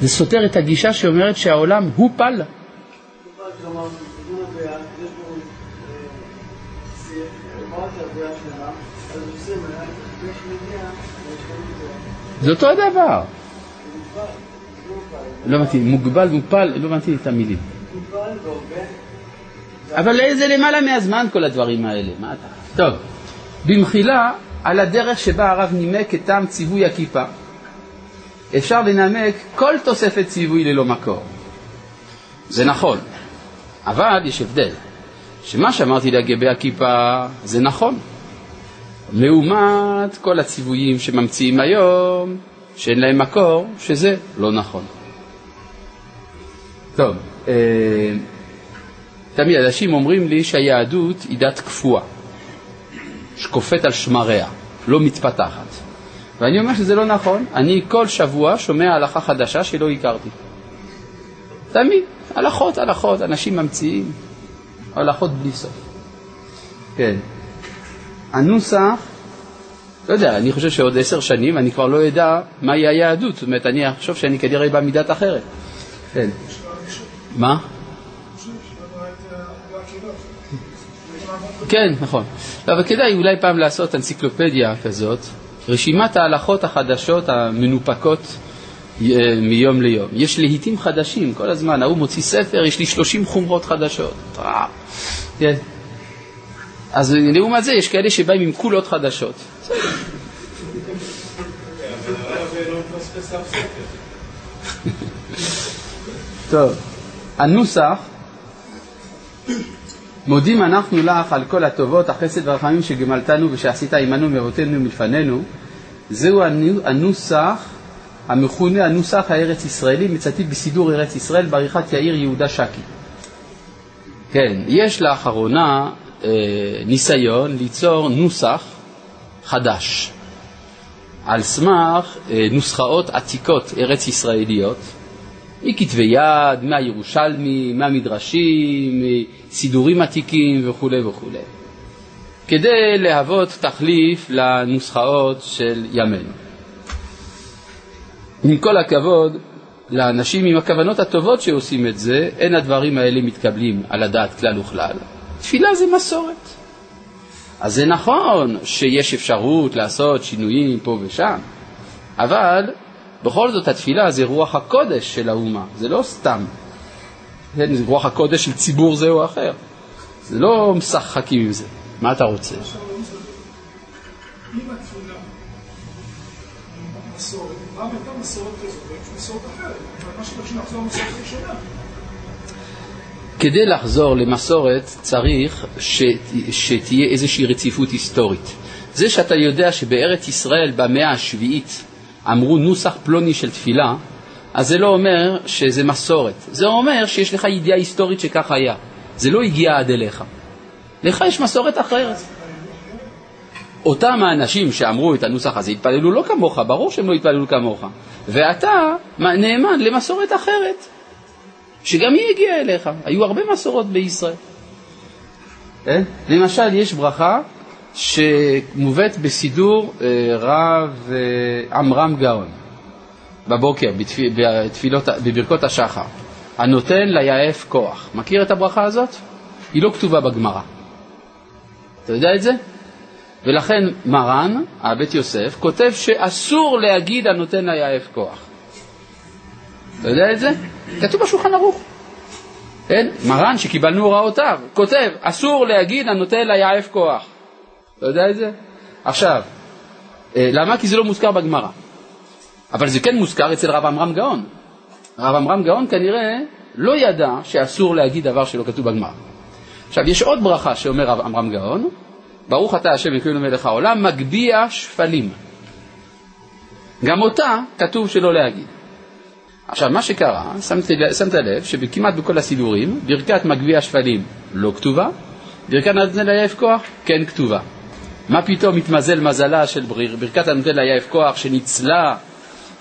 זה סותר את הגישה שאומרת שהעולם הופל. זה אותו הדבר. לא הבנתי, מוגבל, מופל, לא הבנתי את המילים. אבל זה למעלה מהזמן כל הדברים האלה, מה אתה? טוב, במחילה, על הדרך שבה הרב נימק את טעם ציווי הכיפה, אפשר לנמק כל תוספת ציווי ללא מקור. זה נכון, אבל יש הבדל, שמה שאמרתי לגבי הכיפה זה נכון. לעומת כל הציוויים שממציאים היום, שאין להם מקור, שזה לא נכון. טוב, אה, תמיד אנשים אומרים לי שהיהדות היא דת קפואה, שקופאת על שמריה, לא מתפתחת. ואני אומר שזה לא נכון, אני כל שבוע שומע הלכה חדשה שלא הכרתי. תמיד, הלכות, הלכות, אנשים ממציאים, הלכות בלי סוף. כן. הנוסח, לא יודע, אני חושב שעוד עשר שנים אני כבר לא אדע מהי היהדות, זאת אומרת, אני אחשוב שאני כנראה בא מדת אחרת. כן. מה? כן, נכון. לא, אבל כדאי אולי פעם לעשות אנציקלופדיה כזאת, רשימת ההלכות החדשות המנופקות אה, מיום ליום. יש להיטים חדשים כל הזמן, ההוא מוציא ספר, יש לי 30 חומרות חדשות. כן. אז לעומת זה יש כאלה שבאים עם קולות חדשות. טוב, הנוסח, מודים אנחנו לך על כל הטובות, החסד והרחמים שגמלתנו ושעשית עמנו מאבותינו מלפנינו, זהו הנוסח המכונה הנוסח הארץ ישראלי, מצאתי בסידור ארץ ישראל בעריכת יאיר יהודה שקי. כן, יש לאחרונה אה, ניסיון ליצור נוסח חדש על סמך אה, נוסחאות עתיקות ארץ ישראליות מכתבי יד, מהירושלמי, מהמדרשים, מסידורים עתיקים וכו' וכו', כדי להוות תחליף לנוסחאות של ימינו. עם כל הכבוד לאנשים עם הכוונות הטובות שעושים את זה, אין הדברים האלה מתקבלים על הדעת כלל וכלל. תפילה זה מסורת. אז זה נכון שיש אפשרות לעשות שינויים פה ושם, אבל בכל זאת התפילה זה רוח הקודש של האומה, זה לא סתם. כן, זה רוח הקודש של ציבור זה או אחר. זה לא משחקים עם זה. מה אתה רוצה? כדי לחזור למסורת צריך ש... שתהיה איזושהי רציפות היסטורית. זה שאתה יודע שבארץ ישראל במאה השביעית אמרו נוסח פלוני של תפילה, אז זה לא אומר שזה מסורת. זה אומר שיש לך ידיעה היסטורית שכך היה. זה לא הגיע עד אליך. לך יש מסורת אחרת. אותם האנשים שאמרו את הנוסח הזה התפללו לא כמוך, ברור שהם לא התפללו כמוך. ואתה נאמן למסורת אחרת, שגם היא הגיעה אליך. היו הרבה מסורות בישראל. אה? למשל, יש ברכה שמובאת בסידור אה, רב אה, עמרם גאון בבוקר, בתפילות, בברכות השחר. הנותן ליעף כוח. מכיר את הברכה הזאת? היא לא כתובה בגמרא. אתה יודע את זה? ולכן מרן, הבית יוסף, כותב שאסור להגיד הנותן ליעף כוח. אתה יודע את זה? כתוב בשולחן ערוך. כן? מרן שקיבלנו הוראותיו, כותב, אסור להגיד הנותן ליעף כוח. אתה יודע את זה? עכשיו, אה, למה? כי זה לא מוזכר בגמרא. אבל זה כן מוזכר אצל רב עמרם גאון. רב עמרם גאון כנראה לא ידע שאסור להגיד דבר שלא כתוב בגמרא. עכשיו, יש עוד ברכה שאומר רב עמרם גאון, ברוך אתה השם יקראנו מלך העולם, מגביה שפלים. גם אותה כתוב שלא להגיד. עכשיו, מה שקרה, שמת, שמת לב שכמעט בכל הסידורים, ברכת מגביה שפלים לא כתובה, ברכת נתן ליעף כוח כן כתובה. מה פתאום התמזל מזלה של ברכת הנותן ליעף כוח שניצלה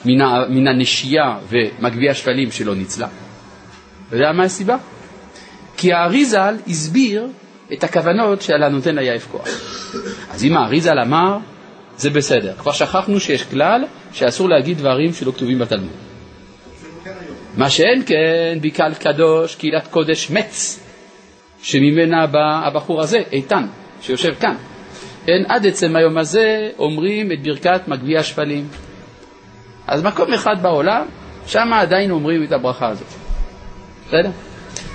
מן, ה, מן הנשייה ומגביה שפלים שלא ניצלה? אתה יודע מה הסיבה? כי האריזל הסביר את הכוונות של הנותן ליעף כוח. אז אם האריזל אמר, זה בסדר. כבר שכחנו שיש כלל שאסור להגיד דברים שלא כתובים בתלמוד. מה שאין כן, בקהל קדוש, קהילת קודש מצ, שממנה בא הבחור הזה, איתן, שיושב כאן. כן, עד עצם היום הזה אומרים את ברכת מגביה שפלים. אז מקום אחד בעולם, שם עדיין אומרים את הברכה הזאת. בסדר?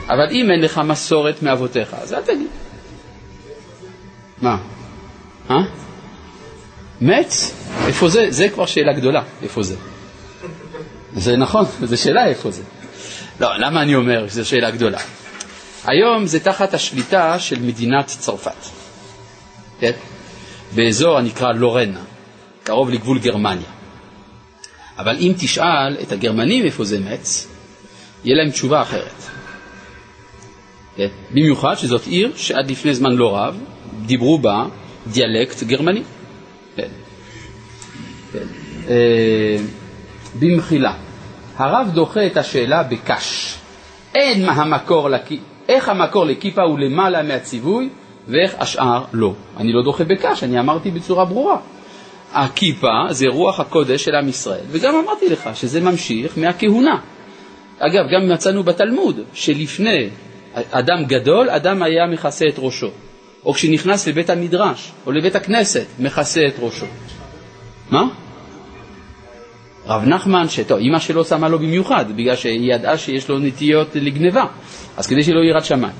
אבל אם אין לך מסורת מאבותיך, אז אל תגיד. מה? אה? מץ? איפה זה? זה כבר שאלה גדולה, איפה זה? זה נכון, זו שאלה איפה זה. לא, למה אני אומר שזו שאלה גדולה? היום זה תחת השליטה של מדינת צרפת, כן? באזור הנקרא לורן, קרוב לגבול גרמניה. אבל אם תשאל את הגרמנים איפה זה מץ, יהיה להם תשובה אחרת. כן? במיוחד שזאת עיר שעד לפני זמן לא רב דיברו בה דיאלקט גרמני. כן. אה, במחילה, הרב דוחה את השאלה בקש. אין מה המקור, לכ... איך המקור לכיפה הוא למעלה מהציווי ואיך השאר לא. אני לא דוחה בקש, אני אמרתי בצורה ברורה. הכיפה זה רוח הקודש של עם ישראל, וגם אמרתי לך שזה ממשיך מהכהונה. אגב, גם מצאנו בתלמוד שלפני אדם גדול, אדם היה מכסה את ראשו. או כשנכנס לבית המדרש או לבית הכנסת, מכסה את ראשו. מה? רב נחמן, שטוב, אימא שלו שמה לו במיוחד, בגלל שהיא ידעה שיש לו נטיות לגניבה, אז כדי שלא יראת שמיים.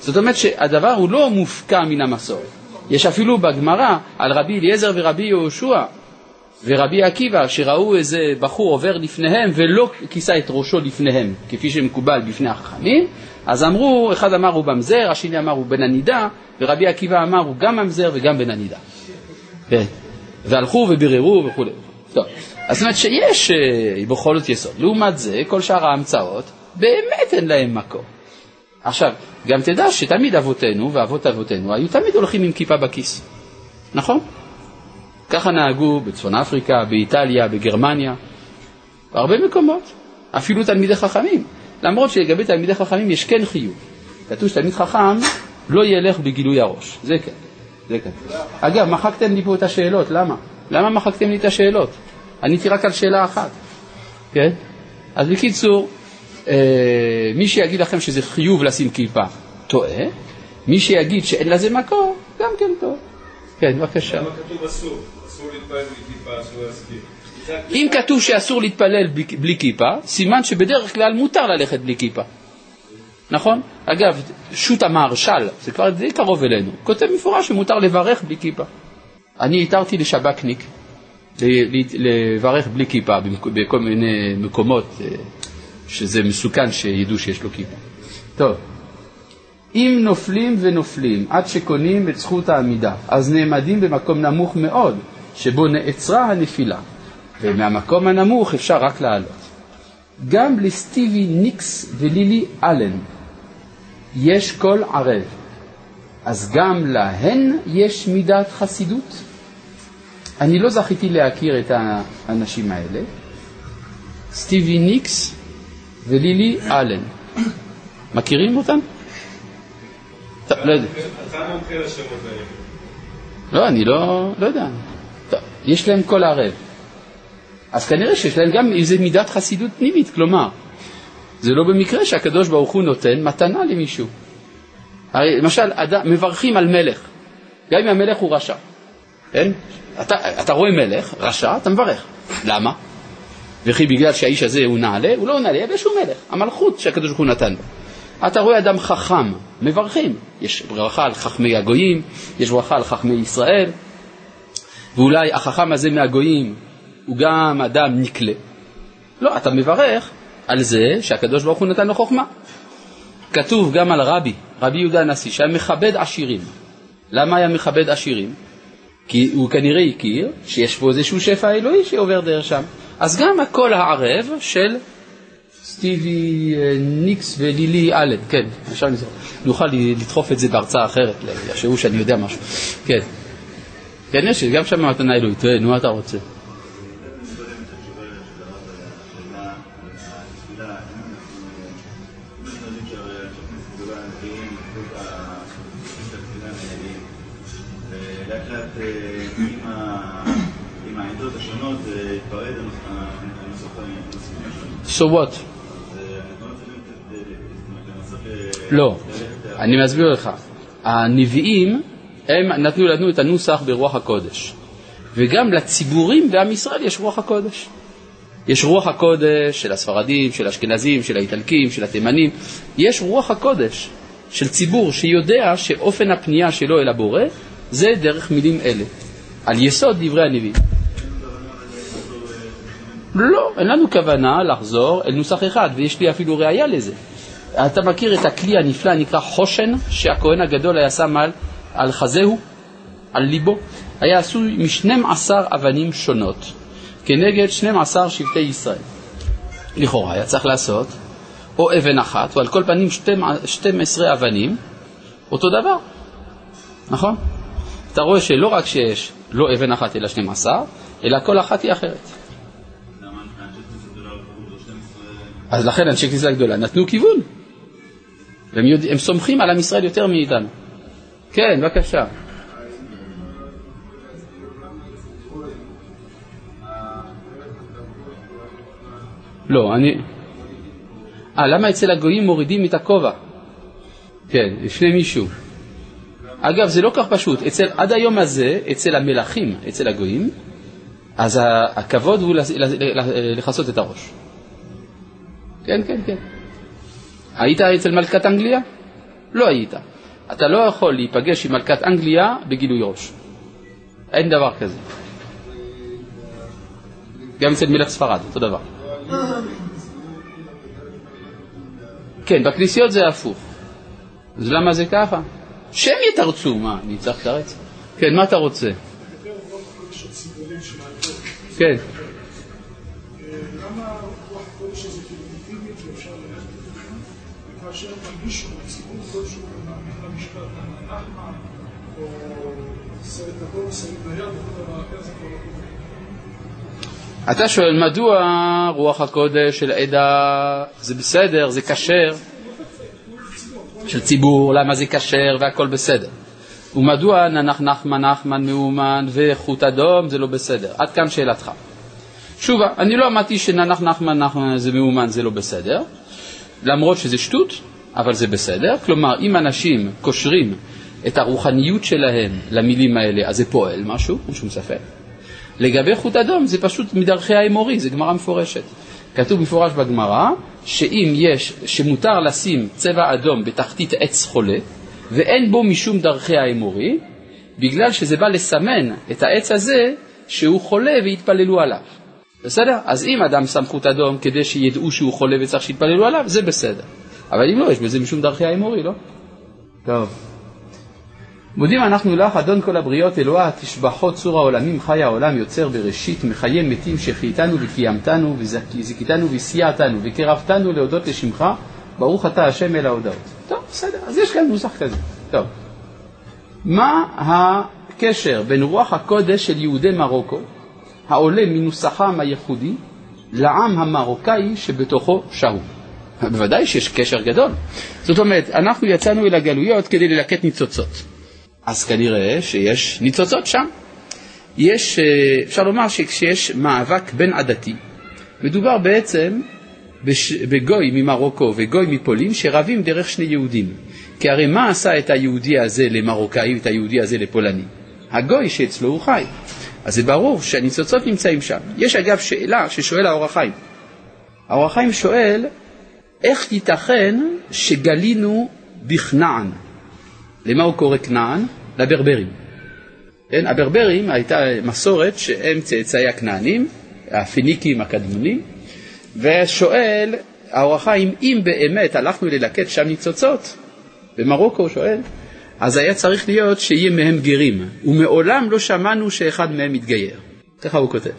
זאת אומרת שהדבר הוא לא מופקע מן המסורת. יש אפילו בגמרא על רבי אליעזר ורבי יהושע ורבי עקיבא, שראו איזה בחור עובר לפניהם ולא כיסה את ראשו לפניהם, כפי שמקובל בפני החכמים, אז אמרו, אחד אמר הוא במזר, השני אמר הוא בן הנידה, ורבי עקיבא אמר הוא גם ממזר וגם בן הנידה. והלכו וביררו וכולי. טוב, אז זאת אומרת שיש אה, בכל זאת יסוד. לעומת זה, כל שאר ההמצאות, באמת אין להם מקום. עכשיו, גם תדע שתמיד אבותינו ואבות אבותינו היו תמיד הולכים עם כיפה בכיס, נכון? ככה נהגו בצפון אפריקה, באיטליה, בגרמניה, בהרבה מקומות, אפילו תלמידי חכמים. למרות שלגבי תלמידי חכמים יש כן חיוב. כתוב שתלמיד חכם לא ילך בגילוי הראש, זה כן, זה כן. אגב, מחקתם לי פה את השאלות, למה? למה מחקתם לי את השאלות? עניתי רק על שאלה אחת, כן? אז בקיצור, אה, מי שיגיד לכם שזה חיוב לשים כיפה, טועה. מי שיגיד שאין לזה מקור, גם כן טועה. כן, בבקשה. למה כתוב אסור? אסור להתפלל בלי כיפה, אסור להסכים. אם כתוב שאסור להתפלל בלי כיפה, סימן שבדרך כלל מותר ללכת בלי כיפה. נכון? אגב, שו"ת המהרש"ל, זה כבר די קרוב אלינו, כותב מפורש שמותר לברך בלי כיפה. אני התרתי לשב"כניק לברך בלי כיפה בכל מיני מקומות אה, שזה מסוכן שידעו שיש לו כיפה. טוב, אם נופלים ונופלים עד שקונים את זכות העמידה, אז נעמדים במקום נמוך מאוד, שבו נעצרה הנפילה, ומהמקום הנמוך אפשר רק לעלות. גם לסטיבי ניקס ולילי אלן יש קול ערב, אז גם להן יש מידת חסידות? אני לא זכיתי להכיר את האנשים האלה, סטיבי ניקס ולילי אלן. מכירים אותם? לא יודע. אתה מומחה לשמות האלה. לא, אני לא, לא יודע. טוב, יש להם קול ערב. אז כנראה שיש להם גם איזו מידת חסידות פנימית, כלומר, זה לא במקרה שהקדוש ברוך הוא נותן מתנה למישהו. הרי למשל, אדם, מברכים על מלך, גם אם המלך הוא רשע, כן? אתה, אתה רואה מלך, רשע, אתה מברך. למה? וכי בגלל שהאיש הזה הוא נעלה, הוא לא נעלה, יש הוא מלך, המלכות שהקדוש ברוך הוא נתן. אתה רואה אדם חכם, מברכים. יש ברכה על חכמי הגויים, יש ברכה על חכמי ישראל, ואולי החכם הזה מהגויים הוא גם אדם נקלה. לא, אתה מברך על זה שהקדוש ברוך הוא נתן לו חוכמה. כתוב גם על רבי, רבי יהודה הנשיא, שהיה מכבד עשירים. למה היה מכבד עשירים? כי הוא כנראה הכיר שיש פה איזשהו שפע אלוהי שעובר דרך שם. אז גם הקול הערב של סטיבי אה, ניקס ולילי אלן, כן, עכשיו נוכל לדחוף את זה בהרצאה אחרת, יחשבו שאני יודע משהו, כן. כן, יש, גם שם מתנה אלוהית, נו, מה אתה רוצה? So what? לא, אני מסביר לך. הנביאים, הם נתנו לנו את הנוסח ברוח הקודש. וגם לציבורים בעם ישראל יש רוח הקודש. יש רוח הקודש של הספרדים, של האשכנזים, של האיטלקים, של התימנים. יש רוח הקודש של ציבור שיודע שאופן הפנייה שלו אל הבורא זה דרך מילים אלה, על יסוד דברי הנביאים. לא, אין לנו כוונה לחזור אל נוסח אחד, ויש לי אפילו ראייה לזה. אתה מכיר את הכלי הנפלא הנקרא חושן, שהכהן הגדול היה שם על, על חזהו, על ליבו? היה עשוי מ-12 אבנים שונות, כנגד 12 שבטי ישראל. לכאורה היה צריך לעשות או אבן אחת, או על כל פנים 12 אבנים, אותו דבר, נכון? אתה רואה שלא רק שיש לא אבן אחת אלא 12, אלא כל אחת היא אחרת. אז לכן אנשי כניסה גדולה נתנו כיוון. והם יודע, הם סומכים על עם ישראל יותר מאיתנו. כן, בבקשה. לא, אני... אה, למה אצל הגויים מורידים את הכובע? כן, לפני מישהו. אגב, זה לא כך פשוט. אצל, עד היום הזה, אצל המלכים, אצל הגויים, אז הכבוד הוא לכסות את הראש. כן, כן, כן. היית אצל מלכת אנגליה? לא היית. אתה לא יכול להיפגש עם מלכת אנגליה בגילוי ראש. אין דבר כזה. גם אצל מלך ספרד, אותו דבר. כן, בכנסיות זה הפוך. אז למה זה ככה? שהם יתרצו, מה, אני צריך לתרץ? כן, מה אתה רוצה? כן. כאשר מרגיש ציבור כלשהו מאמין למשפט הנחמן, או סרט גדול, סרט נייד, וכל דבר אחר, זה כבר לא אתה שואל, מדוע רוח הקודש של עדה זה בסדר, זה כשר, של ציבור, למה זה כשר והכל בסדר? ומדוע ננח נחמן נחמן מאומן וחוט אדום זה לא בסדר? עד כאן שאלתך. שוב, אני לא אמרתי שננח נחמן נחמן זה מאומן זה לא בסדר, למרות שזה שטות, אבל זה בסדר. כלומר, אם אנשים קושרים את הרוחניות שלהם למילים האלה, אז זה פועל משהו, אין שום ספק. לגבי חוט אדום זה פשוט מדרכי האמורי, זה גמרא מפורשת. כתוב מפורש בגמרא שאם יש, שמותר לשים צבע אדום בתחתית עץ חולה, ואין בו משום דרכי האמורי, בגלל שזה בא לסמן את העץ הזה שהוא חולה והתפללו עליו. בסדר? אז אם אדם שם חוט אדום כדי שידעו שהוא חולה וצריך שיתפללו עליו, זה בסדר. אבל אם לא, יש בזה משום דרכי האמורי, לא? טוב. מודים אנחנו לך, אדון כל הבריות, אלוה, תשבחות צור העולמים, חי העולם, יוצר בראשית, מחיה מתים, שחייתנו וקיימתנו, וזיכיתנו וסייעתנו, וקרבתנו להודות לשמך, ברוך אתה השם אל ההודעות. טוב, בסדר, אז יש כאן נוסח כזה. טוב. מה הקשר בין רוח הקודש של יהודי מרוקו, העולה מנוסחם הייחודי, לעם המרוקאי שבתוכו שהו? בוודאי שיש קשר גדול. זאת אומרת, אנחנו יצאנו אל הגלויות כדי ללקט ניצוצות. אז כנראה שיש ניצוצות שם. יש, אה, אפשר לומר שכשיש מאבק בין עדתי, מדובר בעצם בגוי ממרוקו וגוי מפולין שרבים דרך שני יהודים. כי הרי מה עשה את היהודי הזה למרוקאי ואת היהודי הזה לפולני? הגוי שאצלו הוא חי. אז זה ברור שהניצוצות נמצאים שם. יש אגב שאלה ששואל האור החיים. האור החיים שואל, איך ייתכן שגלינו בכנען? למה הוא קורא כנען? לברברים. כן, הברברים הייתה מסורת שהם צאצאי הכנענים, הפיניקים הקדמונים, ושואל האור החיים, אם באמת הלכנו ללקט שם ניצוצות, במרוקו הוא שואל, אז היה צריך להיות שיהיה מהם גרים, ומעולם לא שמענו שאחד מהם מתגייר. ככה הוא כותב.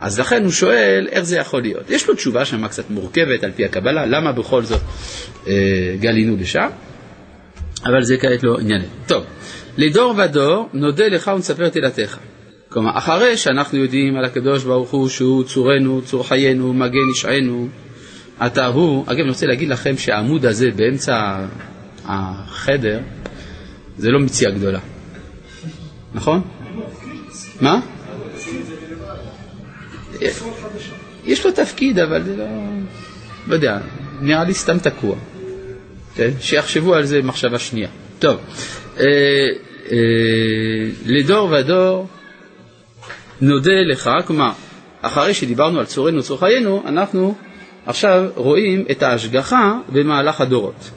אז לכן הוא שואל איך זה יכול להיות. יש לו תשובה שם קצת מורכבת על פי הקבלה, למה בכל זאת אה, גלינו לשם, אבל זה כעת לא ענייננו. טוב, לדור ודור נודה לך ונספר תהילתך. כלומר, אחרי שאנחנו יודעים על הקדוש ברוך הוא שהוא צורנו, צור חיינו, מגן ישענו, אתה הוא, אגב אני רוצה להגיד לכם שהעמוד הזה באמצע החדר זה לא מציאה גדולה, נכון? מה? יש לו תפקיד, אבל זה לא... לא יודע, נראה לי סתם תקוע. כן? שיחשבו על זה מחשבה שנייה. טוב, אה, אה, לדור ודור נודה לך, כלומר, אחרי שדיברנו על צורנו צור חיינו, אנחנו עכשיו רואים את ההשגחה במהלך הדורות.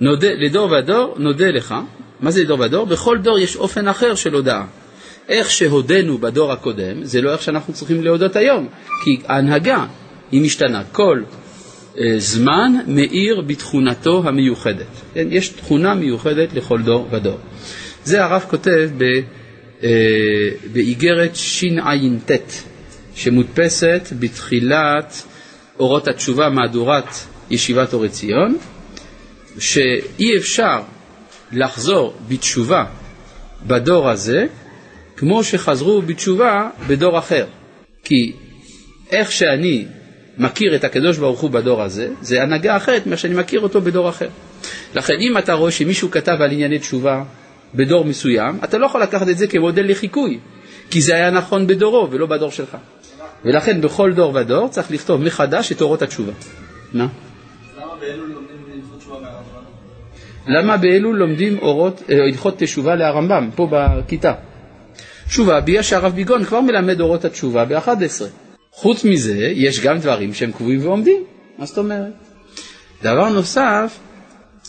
נודה, לדור ודור נודה לך, מה זה לדור ודור? בכל דור יש אופן אחר של הודעה. איך שהודינו בדור הקודם, זה לא איך שאנחנו צריכים להודות היום, כי ההנהגה היא משתנה. כל זמן מאיר בתכונתו המיוחדת. כן? יש תכונה מיוחדת לכל דור ודור. זה הרב כותב ב... אה, באיגרת שע"ט, שמודפסת בתחילת אורות התשובה, מהדורת ישיבת אורי ציון, שאי אפשר לחזור בתשובה בדור הזה כמו שחזרו בתשובה בדור אחר. כי איך שאני מכיר את הקדוש ברוך הוא בדור הזה, זה הנהגה אחרת ממה שאני מכיר אותו בדור אחר. לכן אם אתה רואה שמישהו כתב על ענייני תשובה בדור מסוים, אתה לא יכול לקחת את זה כמודל לחיקוי, כי זה היה נכון בדורו ולא בדור שלך. ולכן בכל דור ודור צריך לכתוב מחדש את אורות התשובה. מה? למה באלול לומדים אורות, אה, הלכות תשובה להרמב"ם, פה בכיתה? תשובה, בגלל שהרב ביגון כבר מלמד אורות התשובה ב-11. חוץ מזה, יש גם דברים שהם קבועים ועומדים. מה זאת אומרת? דבר נוסף,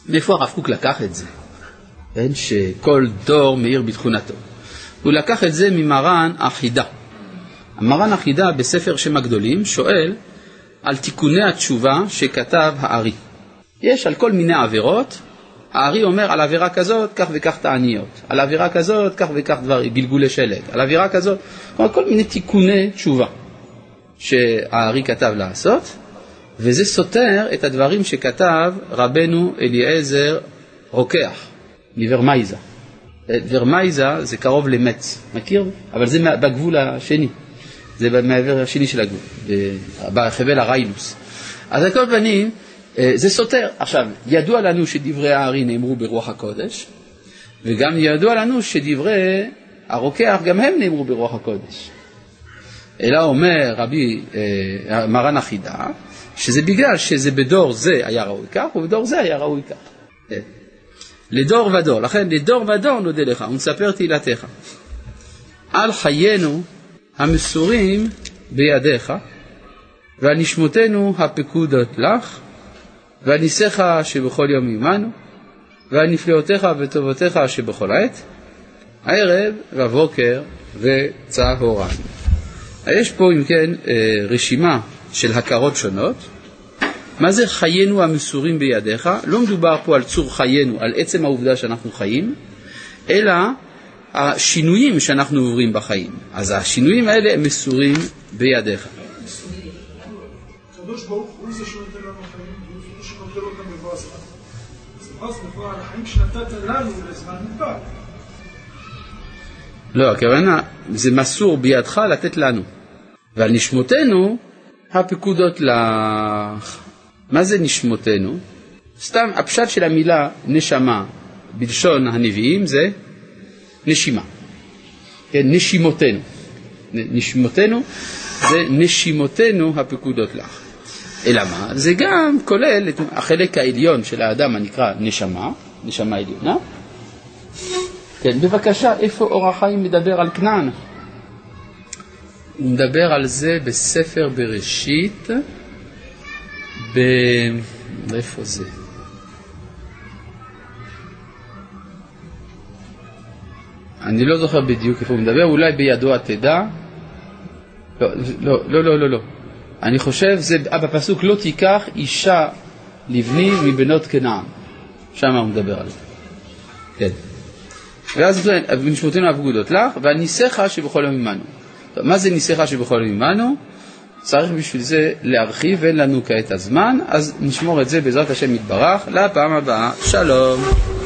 מאיפה הרב קוק לקח את זה? כן, שכל דור מאיר בתכונתו. הוא לקח את זה ממרן החידה. המרן החידה בספר שם הגדולים שואל על תיקוני התשובה שכתב הארי. יש על כל מיני עבירות, הארי אומר על עבירה כזאת כך וכך תעניות, על עבירה כזאת כך וכך דברים, גלגולי שלט, על עבירה כזאת, כל מיני תיקוני תשובה שהארי כתב לעשות, וזה סותר את הדברים שכתב רבנו אליעזר רוקח. מוורמייזה. ורמייזה זה קרוב למץ, מכיר? אבל זה בגבול השני, זה מהעבר השני של הגבול, בחבל הריינוס. אז על כל פנים, אה, זה סותר. עכשיו, ידוע לנו שדברי הארי נאמרו ברוח הקודש, וגם ידוע לנו שדברי הרוקח גם הם נאמרו ברוח הקודש. אלא אומר רבי אה, מרן החידה, שזה בגלל שזה בדור זה היה ראוי כך, ובדור זה היה ראוי כך. אה. לדור ודור. לכן לדור ודור נודה לך ונספר תהילתך. על חיינו המסורים בידיך ועל נשמותינו הפקודות לך והניסיך שבכל יום עמנו, והנפלאותיך וטובותיך שבכל עת, ערב ובוקר וצהריים. יש פה אם כן אה, רשימה של הכרות שונות. מה זה חיינו המסורים בידיך? לא מדובר פה על צור חיינו, על עצם העובדה שאנחנו חיים, אלא השינויים שאנחנו עוברים בחיים. אז השינויים האלה הם מסורים בידיך. הקדוש ברוך הוא זה שנותן לנו חיים, והוא זה שנותן אותם בבוא הזמן. אז בבוא הזמן, החיים שנתת לנו לזמן מוגבל. לא, הכוונה, זה מסור בידך לתת לנו. ועל נשמותינו, הפקודות לך. מה זה נשמותינו? סתם, הפשט של המילה נשמה בלשון הנביאים זה נשימה. כן, נשימותינו. נשימותינו זה נשימותינו הפקודות לך. אלא מה? זה גם כולל את החלק העליון של האדם הנקרא נשמה, נשמה עליונה. כן, בבקשה, איפה אור החיים מדבר על כנען? הוא מדבר על זה בספר בראשית, ב... איפה זה? אני לא זוכר בדיוק איפה הוא מדבר, אולי בידוע תדע. לא, לא, לא, לא, לא. לא. אני חושב, זה אה, בפסוק לא תיקח אישה לבני מבנות כנען. שם הוא מדבר על זה. כן. ואז ונשמותינו הפקודות לך, ועל ניסיך שבכל יום עמנו. מה זה ניסיך שבכל יום עמנו? צריך בשביל זה להרחיב, ואין לנו כעת הזמן, אז נשמור את זה בעזרת השם יתברך לפעם הבאה. שלום.